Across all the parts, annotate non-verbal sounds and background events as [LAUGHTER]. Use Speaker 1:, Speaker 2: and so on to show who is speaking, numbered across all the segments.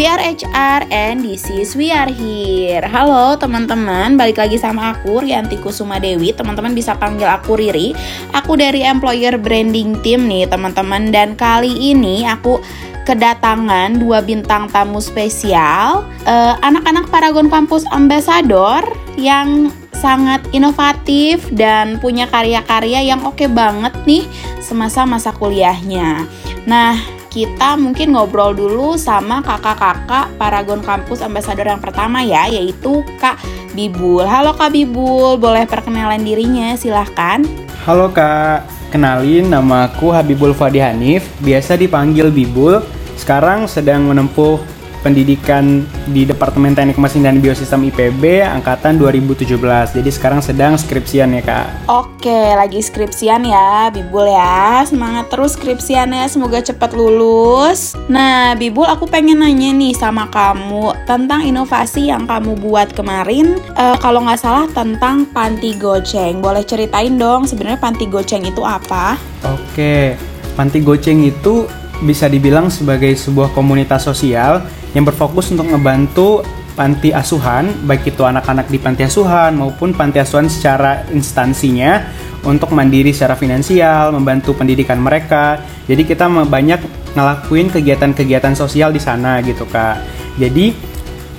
Speaker 1: We are HR and this is We are here. Halo teman-teman, balik lagi sama aku Rianti Kusuma Dewi. Teman-teman bisa panggil aku Riri. Aku dari Employer Branding Team nih, teman-teman. Dan kali ini aku kedatangan dua bintang tamu spesial, uh, anak-anak Paragon Campus Ambassador yang sangat inovatif dan punya karya-karya yang oke okay banget nih semasa masa kuliahnya. Nah, kita mungkin ngobrol dulu sama kakak-kakak Paragon Kampus Ambassador yang pertama ya, yaitu Kak Bibul. Halo Kak Bibul, boleh perkenalan dirinya, silahkan.
Speaker 2: Halo Kak, kenalin nama aku Habibul Fadi Hanif, biasa dipanggil Bibul. Sekarang sedang menempuh pendidikan di Departemen Teknik Mesin dan Biosistem IPB angkatan 2017. Jadi sekarang sedang skripsian ya, Kak.
Speaker 1: Oke, lagi skripsian ya, Bibul ya. Semangat terus skripsiannya, semoga cepat lulus. Nah, Bibul aku pengen nanya nih sama kamu tentang inovasi yang kamu buat kemarin. Uh, kalau nggak salah tentang panti goceng. Boleh ceritain dong sebenarnya panti goceng itu apa?
Speaker 2: Oke, panti goceng itu bisa dibilang sebagai sebuah komunitas sosial yang berfokus untuk ngebantu panti asuhan, baik itu anak-anak di panti asuhan maupun panti asuhan secara instansinya untuk mandiri secara finansial, membantu pendidikan mereka. Jadi kita banyak ngelakuin kegiatan-kegiatan sosial di sana gitu kak. Jadi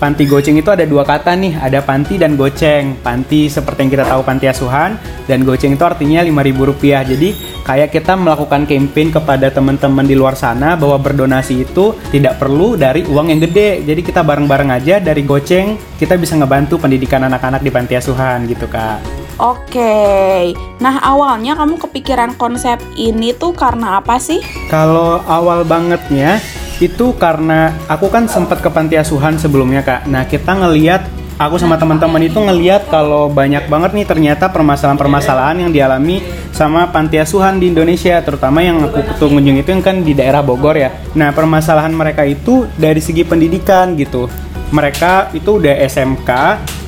Speaker 2: panti goceng itu ada dua kata nih, ada panti dan goceng. Panti seperti yang kita tahu panti asuhan dan goceng itu artinya Rp5.000. Jadi kayak kita melakukan campaign kepada teman-teman di luar sana bahwa berdonasi itu tidak perlu dari uang yang gede. Jadi kita bareng-bareng aja dari goceng kita bisa ngebantu pendidikan anak-anak di panti asuhan gitu, Kak.
Speaker 1: Oke, nah awalnya kamu kepikiran konsep ini tuh karena apa sih?
Speaker 2: Kalau awal bangetnya itu karena aku kan sempat ke panti asuhan sebelumnya kak. Nah kita ngeliat aku sama teman-teman itu ngeliat kalau banyak banget nih ternyata permasalahan-permasalahan yang dialami sama panti asuhan di Indonesia, terutama yang aku kunjung itu yang kan di daerah Bogor ya. Nah permasalahan mereka itu dari segi pendidikan gitu. Mereka itu udah SMK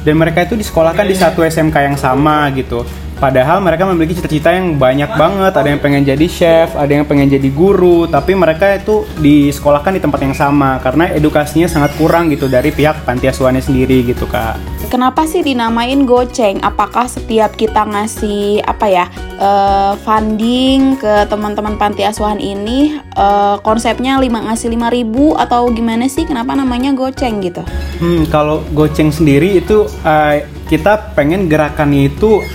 Speaker 2: dan mereka itu disekolahkan di satu SMK yang sama gitu Padahal mereka memiliki cita-cita yang banyak banget. Ada yang pengen jadi chef, ada yang pengen jadi guru, tapi mereka itu disekolahkan di tempat yang sama karena edukasinya sangat kurang gitu dari pihak panti asuhannya sendiri gitu kak.
Speaker 1: Kenapa sih dinamain goceng? Apakah setiap kita ngasih apa ya uh, funding ke teman-teman panti asuhan ini uh, konsepnya lima ngasih lima ribu atau gimana sih? Kenapa namanya goceng gitu?
Speaker 2: Hmm, kalau goceng sendiri itu uh, kita pengen gerakannya itu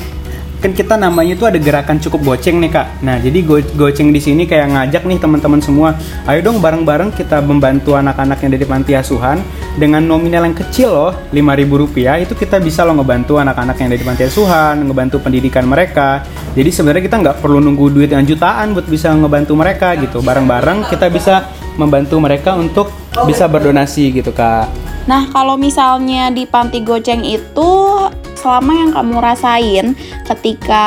Speaker 2: kan kita namanya itu ada gerakan cukup goceng nih kak. Nah jadi go goceng di sini kayak ngajak nih teman-teman semua, ayo dong bareng-bareng kita membantu anak-anak yang dari panti asuhan dengan nominal yang kecil loh, lima ribu rupiah itu kita bisa loh ngebantu anak-anak yang dari panti asuhan, ngebantu pendidikan mereka. Jadi sebenarnya kita nggak perlu nunggu duit yang jutaan buat bisa ngebantu mereka gitu. Bareng-bareng kita bisa membantu mereka untuk bisa berdonasi gitu kak.
Speaker 1: Nah kalau misalnya di panti goceng itu selama yang kamu rasain ketika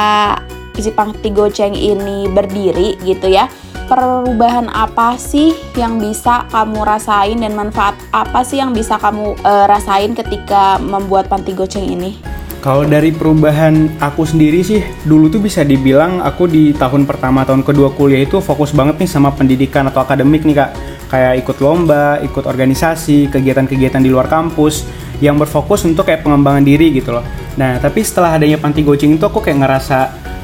Speaker 1: si panti goceng ini berdiri gitu ya perubahan apa sih yang bisa kamu rasain dan manfaat apa sih yang bisa kamu uh, rasain ketika membuat panti goceng ini?
Speaker 2: Kalau dari perubahan aku sendiri sih, dulu tuh bisa dibilang aku di tahun pertama, tahun kedua kuliah itu fokus banget nih sama pendidikan atau akademik nih kak. Kayak ikut lomba, ikut organisasi, kegiatan-kegiatan di luar kampus yang berfokus untuk kayak pengembangan diri gitu loh. Nah, tapi setelah adanya panti goceng itu aku kayak ngerasa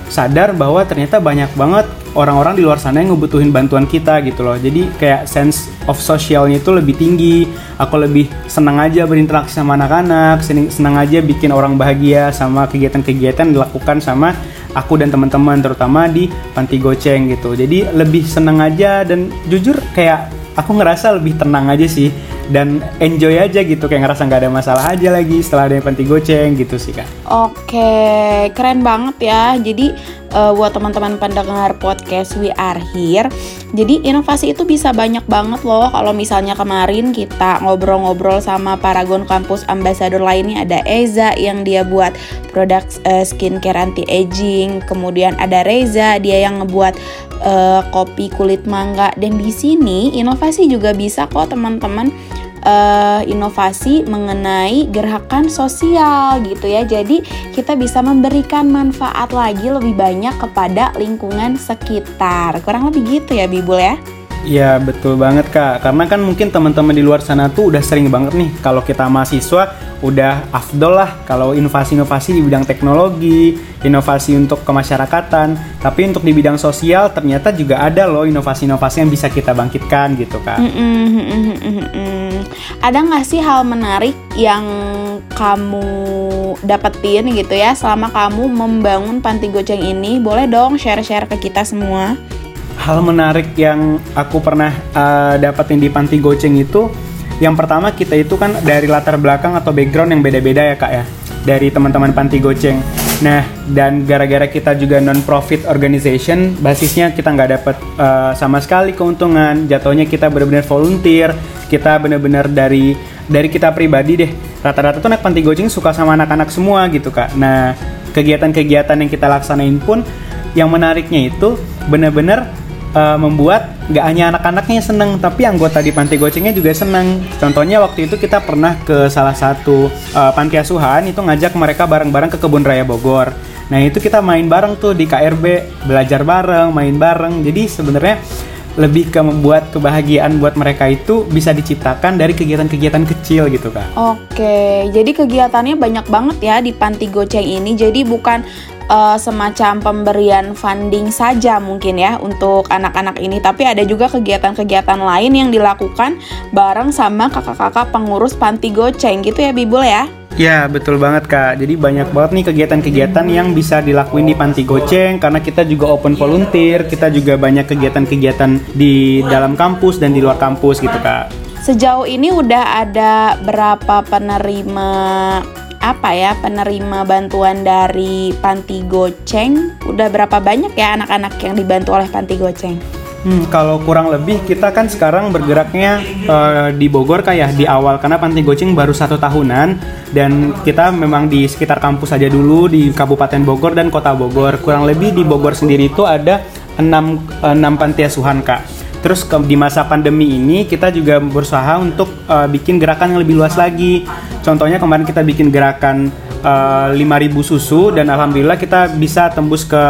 Speaker 2: sadar bahwa ternyata banyak banget orang-orang di luar sana yang ngebutuhin bantuan kita gitu loh. Jadi kayak sense of socialnya itu lebih tinggi. Aku lebih senang aja berinteraksi sama anak-anak, senang aja bikin orang bahagia sama kegiatan-kegiatan dilakukan sama aku dan teman-teman terutama di panti goceng gitu. Jadi lebih senang aja dan jujur kayak aku ngerasa lebih tenang aja sih dan enjoy aja gitu kayak ngerasa nggak ada masalah aja lagi setelah ada yang panti goceng gitu sih kak.
Speaker 1: Oke, keren banget ya. Jadi uh, buat teman-teman pendengar podcast We Are Here, jadi inovasi itu bisa banyak banget loh. Kalau misalnya kemarin kita ngobrol-ngobrol sama Paragon Campus Ambassador lainnya ada Eza yang dia buat produk uh, skincare anti aging, kemudian ada Reza dia yang ngebuat uh, kopi kulit mangga dan di sini inovasi juga bisa kok teman-teman uh, inovasi mengenai gerakan sosial gitu ya. Jadi kita bisa memberikan manfaat lagi lebih banyak kepada lingkungan sekitar. Kurang lebih gitu ya Bibul ya.
Speaker 2: Ya betul banget kak, karena kan mungkin teman-teman di luar sana tuh udah sering banget nih kalau kita mahasiswa udah afdol lah kalau inovasi-inovasi di bidang teknologi, inovasi untuk kemasyarakatan. Tapi untuk di bidang sosial ternyata juga ada loh inovasi-inovasi yang bisa kita bangkitkan gitu kak.
Speaker 1: Mm-mm, mm-mm, mm-mm, mm. Ada nggak sih hal menarik yang kamu dapetin gitu ya selama kamu membangun panti goceng ini? Boleh dong share-share ke kita semua.
Speaker 2: Hal menarik yang aku pernah uh, dapetin di panti goceng itu, yang pertama kita itu kan dari latar belakang atau background yang beda-beda ya kak ya, dari teman-teman panti goceng. Nah, dan gara-gara kita juga non-profit organization, basisnya kita nggak dapat uh, sama sekali keuntungan. Jatuhnya kita benar-benar volunteer, kita benar-benar dari dari kita pribadi deh. Rata-rata tuh anak panti goceng suka sama anak-anak semua gitu kak. Nah, kegiatan-kegiatan yang kita laksanain pun, yang menariknya itu benar-benar uh, membuat nggak hanya anak-anaknya seneng, tapi anggota di panti gocengnya juga seneng. Contohnya waktu itu kita pernah ke salah satu uh, panti asuhan itu ngajak mereka bareng-bareng ke kebun raya Bogor. Nah itu kita main bareng tuh di KRB, belajar bareng, main bareng. Jadi sebenarnya lebih ke membuat kebahagiaan buat mereka itu bisa diciptakan dari kegiatan-kegiatan kecil gitu kak.
Speaker 1: Oke, jadi kegiatannya banyak banget ya di panti goceng ini. Jadi bukan uh, semacam pemberian funding saja mungkin ya untuk anak-anak ini, tapi ada juga kegiatan-kegiatan lain yang dilakukan bareng sama kakak-kakak pengurus panti goceng gitu ya Bibul ya.
Speaker 2: Ya betul banget kak. Jadi banyak banget nih kegiatan-kegiatan yang bisa dilakuin di Panti Goceng karena kita juga open volunteer, kita juga banyak kegiatan-kegiatan di dalam kampus dan di luar kampus gitu kak.
Speaker 1: Sejauh ini udah ada berapa penerima apa ya penerima bantuan dari Panti Goceng? Udah berapa banyak ya anak-anak yang dibantu oleh Panti Goceng?
Speaker 2: Hmm, kalau kurang lebih kita kan sekarang bergeraknya uh, di Bogor kayak di awal karena Panti Goceng baru satu tahunan dan kita memang di sekitar kampus aja dulu di Kabupaten Bogor dan Kota Bogor. Kurang lebih di Bogor sendiri itu ada 6 6 panti asuhan Kak. Terus ke, di masa pandemi ini kita juga berusaha untuk uh, bikin gerakan yang lebih luas lagi. Contohnya kemarin kita bikin gerakan uh, 5000 susu dan alhamdulillah kita bisa tembus ke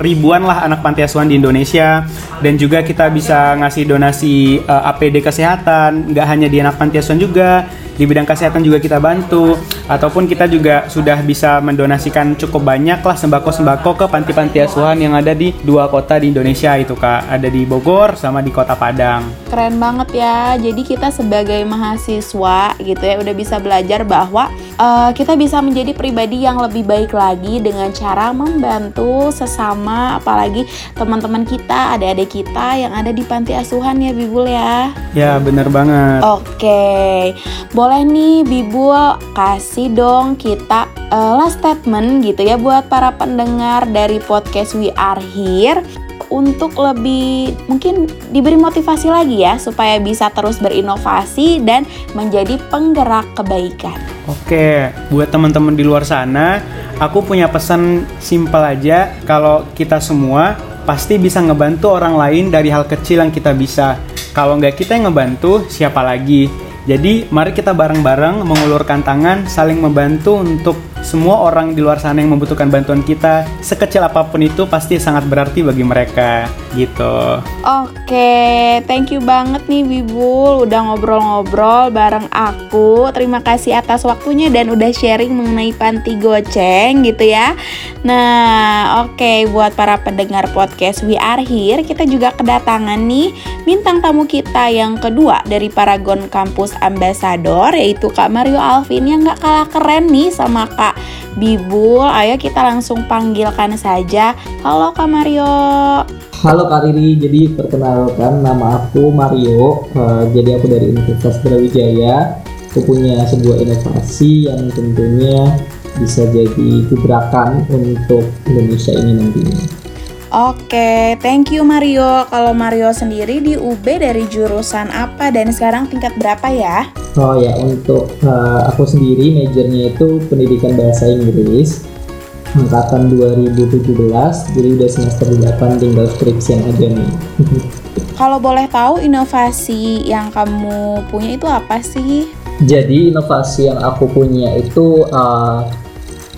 Speaker 2: ribuan lah anak panti asuhan di Indonesia dan juga kita bisa ngasih donasi uh, APD kesehatan nggak hanya di anak panti asuhan juga di bidang kesehatan juga kita bantu ataupun kita juga sudah bisa mendonasikan cukup banyak lah sembako-sembako ke panti-panti asuhan yang ada di dua kota di Indonesia itu kak. Ada di Bogor sama di kota Padang.
Speaker 1: Keren banget ya. Jadi kita sebagai mahasiswa gitu ya udah bisa belajar bahwa uh, kita bisa menjadi pribadi yang lebih baik lagi dengan cara membantu sesama apalagi teman-teman kita adik-adik kita yang ada di panti asuhan ya Bibul ya.
Speaker 2: Ya bener banget.
Speaker 1: Oke. Boleh nih Bibul kasih dong kita uh, last statement gitu ya buat para pendengar dari podcast We Are Here untuk lebih mungkin diberi motivasi lagi ya supaya bisa terus berinovasi dan menjadi penggerak kebaikan.
Speaker 2: Oke, buat teman-teman di luar sana, aku punya pesan simpel aja kalau kita semua pasti bisa ngebantu orang lain dari hal kecil yang kita bisa. Kalau nggak kita yang ngebantu, siapa lagi? Jadi mari kita bareng-bareng mengulurkan tangan, saling membantu untuk semua orang di luar sana yang membutuhkan bantuan kita sekecil apa pun itu pasti sangat berarti bagi mereka gitu.
Speaker 1: Oke, thank you banget nih Bibul udah ngobrol-ngobrol bareng aku. Terima kasih atas waktunya dan udah sharing mengenai panti goceng gitu ya. Nah, oke buat para pendengar podcast We Are Here, kita juga kedatangan nih bintang tamu kita yang kedua dari Paragon Campus Ambassador yaitu Kak Mario Alvin yang gak kalah keren nih sama Kak Bibul. Ayo kita langsung panggilkan saja. Halo Kak Mario.
Speaker 3: Halo Kak Riri, jadi perkenalkan nama aku Mario. Uh, jadi aku dari Universitas Brawijaya. Aku punya sebuah inovasi yang tentunya bisa jadi gebrakan untuk Indonesia ini nantinya.
Speaker 1: Oke, thank you Mario. Kalau Mario sendiri di UB dari jurusan apa dan sekarang tingkat berapa ya?
Speaker 3: Oh ya, untuk uh, aku sendiri majornya itu pendidikan bahasa Inggris angkatan 2017, jadi udah semester 8 tinggal skripsian aja nih. [LAUGHS]
Speaker 1: Kalau boleh tahu inovasi yang kamu punya itu apa sih?
Speaker 3: Jadi inovasi yang aku punya itu uh,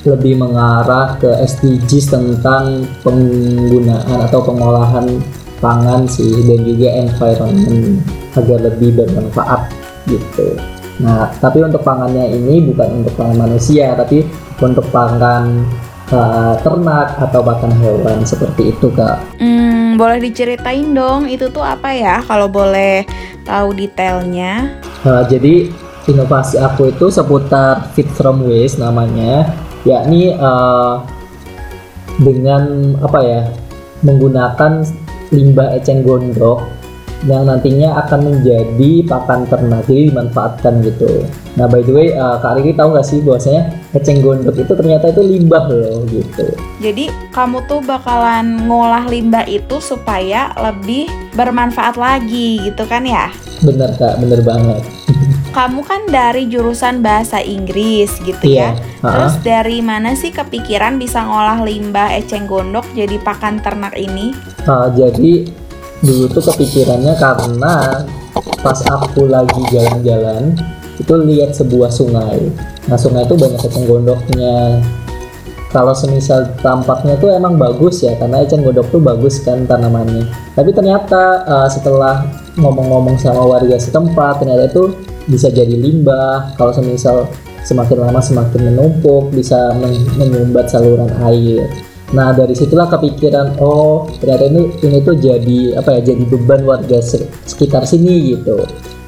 Speaker 3: lebih mengarah ke SDGs tentang penggunaan atau pengolahan pangan sih dan juga environment agar lebih bermanfaat gitu. Nah, tapi untuk pangannya ini bukan untuk pangan manusia, tapi untuk pangan uh, ternak atau bahkan hewan seperti itu, Kak.
Speaker 1: Hmm, boleh diceritain dong, itu tuh apa ya kalau boleh tahu detailnya?
Speaker 3: Uh, jadi inovasi aku itu seputar fit from waste namanya, yakni uh, dengan apa ya menggunakan limbah eceng gondok yang nantinya akan menjadi pakan ternak jadi dimanfaatkan gitu. Nah by the way uh, Kak Riri tahu nggak sih bahwasanya eceng gondok itu ternyata itu limbah loh gitu.
Speaker 1: Jadi kamu tuh bakalan ngolah limbah itu supaya lebih bermanfaat lagi gitu kan ya?
Speaker 3: Bener kak, bener banget.
Speaker 1: Kamu kan dari jurusan bahasa Inggris gitu
Speaker 3: Iya,
Speaker 1: ya.
Speaker 3: ha-ha.
Speaker 1: Terus dari mana sih kepikiran bisa ngolah limbah eceng gondok jadi pakan ternak ini?
Speaker 3: Uh, jadi dulu tuh kepikirannya karena pas aku lagi jalan-jalan itu lihat sebuah sungai. Nah sungai itu banyak eceng gondoknya. Kalau semisal tampaknya tuh emang bagus ya karena eceng gondok tuh bagus kan tanamannya. Tapi ternyata uh, setelah ngomong-ngomong sama warga setempat ternyata itu bisa jadi limbah. Kalau semisal semakin lama semakin menumpuk bisa men- menyumbat saluran air. Nah dari situlah kepikiran oh ternyata ini ini tuh jadi apa ya jadi beban warga se- sekitar sini gitu.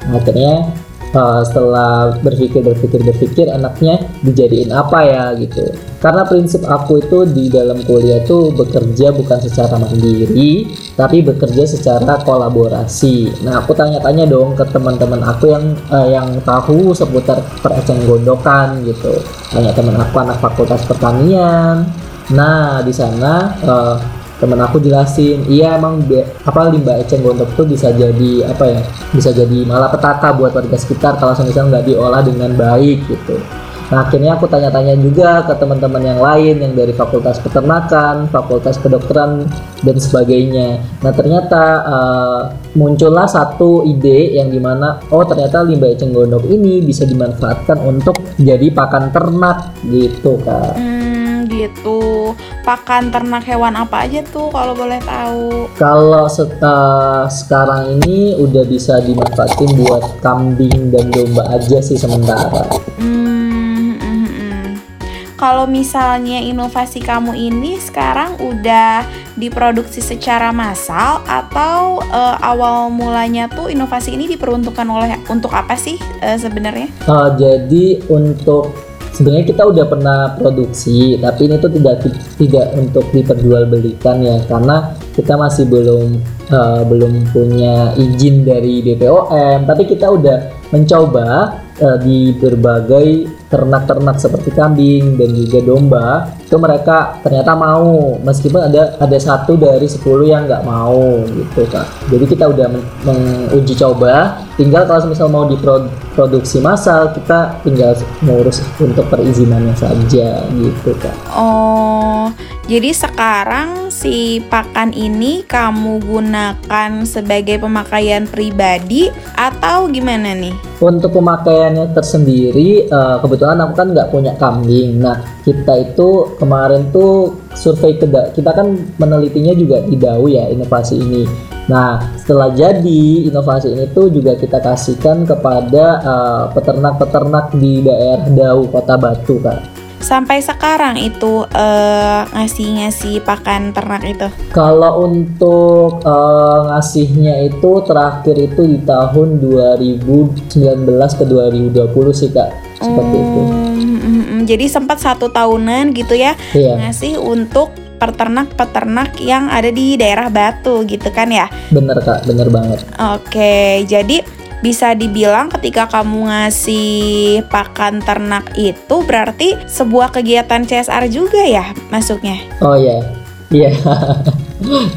Speaker 3: Akhirnya uh, setelah berpikir berpikir berpikir enaknya dijadiin apa ya gitu. Karena prinsip aku itu di dalam kuliah tuh bekerja bukan secara mandiri tapi bekerja secara kolaborasi. Nah aku tanya-tanya dong ke teman-teman aku yang eh, yang tahu seputar pereceng gondokan gitu. Tanya teman aku anak fakultas pertanian, Nah, di sana eh, temen aku jelasin, iya emang apa limbah eceng gondok tuh bisa jadi apa ya? Bisa jadi malapetaka buat warga sekitar kalau misalnya nggak diolah dengan baik gitu. Nah, akhirnya aku tanya-tanya juga ke teman-teman yang lain yang dari Fakultas Peternakan, Fakultas Kedokteran dan sebagainya. Nah, ternyata eh, muncullah satu ide yang di mana oh ternyata limbah eceng gondok ini bisa dimanfaatkan untuk jadi pakan ternak gitu, Kak.
Speaker 1: Hmm, gitu. Pakan ternak hewan apa aja tuh kalau boleh tahu?
Speaker 3: Kalau se- eh, sekarang ini udah bisa dimanfaatin buat kambing dan domba aja sih sementara.
Speaker 1: Hmm, mm, mm. Kalau misalnya inovasi kamu ini sekarang udah diproduksi secara massal atau eh, awal mulanya tuh inovasi ini diperuntukkan oleh untuk apa sih eh, sebenarnya?
Speaker 3: Eh, jadi untuk sebenarnya kita udah pernah produksi, tapi ini tuh tidak tidak untuk diperjualbelikan ya karena kita masih belum eh, belum punya izin dari BPOM, tapi kita udah mencoba eh, di berbagai ternak-ternak seperti kambing dan juga domba itu mereka ternyata mau meskipun ada ada satu dari 10 yang nggak mau gitu kak jadi kita udah men- menguji coba tinggal kalau misal mau diproduksi massal kita tinggal ngurus untuk perizinannya saja gitu kak
Speaker 1: Oh, jadi sekarang si pakan ini kamu gunakan sebagai pemakaian pribadi atau gimana nih?
Speaker 3: Untuk pemakaiannya tersendiri, eh, kebetulan aku kan nggak punya kambing. Nah, kita itu kemarin tuh survei ke Da- kita kan menelitinya juga di Dau ya inovasi ini. Nah, setelah jadi inovasi ini tuh juga kita kasihkan kepada eh, peternak-peternak di daerah Dau, Kota Batu, Kak.
Speaker 1: Sampai sekarang itu eh, ngasih-ngasih pakan ternak itu.
Speaker 3: Kalau untuk eh, ngasihnya itu terakhir itu di tahun 2019 ke 2020 sih, Kak. Seperti itu.
Speaker 1: Mm, mm. Jadi sempat satu tahunan gitu ya
Speaker 3: Iya.
Speaker 1: ngasih untuk peternak-peternak yang ada di daerah Batu gitu kan ya.
Speaker 3: Bener kak, bener banget.
Speaker 1: Oke, jadi bisa dibilang ketika kamu ngasih pakan ternak itu berarti sebuah kegiatan CSR juga ya masuknya.
Speaker 3: Oh iya, iya, [LAUGHS]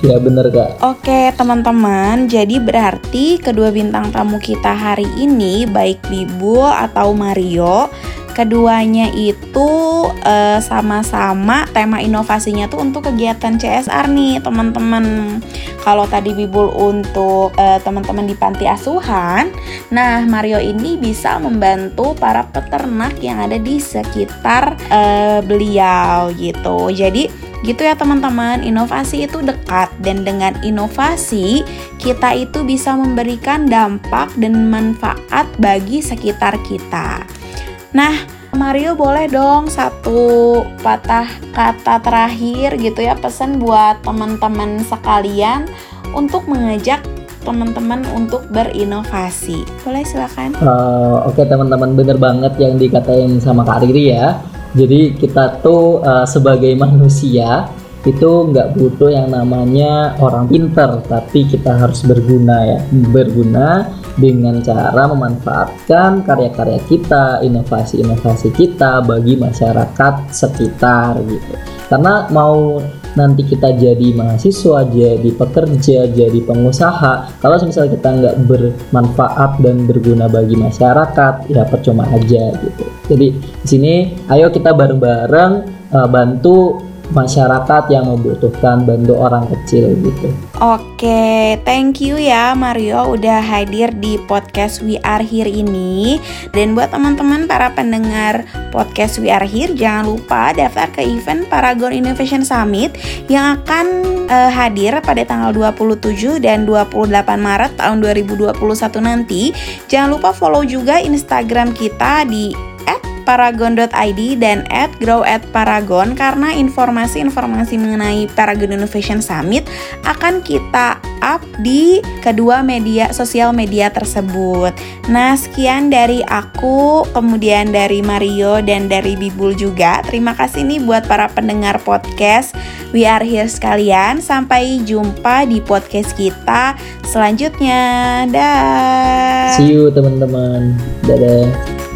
Speaker 3: ya bener kak.
Speaker 1: Oke teman-teman, jadi berarti kedua bintang tamu kita hari ini baik Bibul atau Mario Keduanya itu eh, sama-sama tema inovasinya tuh untuk kegiatan CSR nih teman-teman. Kalau tadi Bibul untuk eh, teman-teman di panti asuhan, nah Mario ini bisa membantu para peternak yang ada di sekitar eh, beliau gitu. Jadi Gitu ya teman-teman, inovasi itu dekat dan dengan inovasi kita itu bisa memberikan dampak dan manfaat bagi sekitar kita. Nah, Mario boleh dong satu patah kata terakhir gitu ya pesan buat teman-teman sekalian untuk mengajak teman-teman untuk berinovasi. Boleh silakan.
Speaker 3: Uh, Oke okay, teman-teman bener banget yang dikatain sama Kak Riri ya. Jadi kita tuh uh, sebagai manusia itu nggak butuh yang namanya orang pinter, tapi kita harus berguna ya, berguna dengan cara memanfaatkan karya-karya kita, inovasi-inovasi kita bagi masyarakat sekitar gitu. Karena mau nanti kita jadi mahasiswa, jadi pekerja, jadi pengusaha, kalau misalnya kita nggak bermanfaat dan berguna bagi masyarakat, ya percuma aja gitu. Jadi di sini, ayo kita bareng-bareng uh, bantu masyarakat yang membutuhkan bantu orang kecil gitu.
Speaker 1: Oke, thank you ya Mario udah hadir di podcast We Are Here ini. Dan buat teman-teman para pendengar podcast We Are Here, jangan lupa daftar ke event Paragon Innovation Summit yang akan uh, hadir pada tanggal 27 dan 28 Maret tahun 2021 nanti. Jangan lupa follow juga Instagram kita di paragon.id dan at grow at paragon karena informasi-informasi mengenai Paragon Innovation Summit akan kita up di kedua media sosial media tersebut. Nah, sekian dari aku, kemudian dari Mario dan dari Bibul juga. Terima kasih nih buat para pendengar podcast We Are Here sekalian. Sampai jumpa di podcast kita selanjutnya. Dah.
Speaker 3: See you teman-teman. Dadah.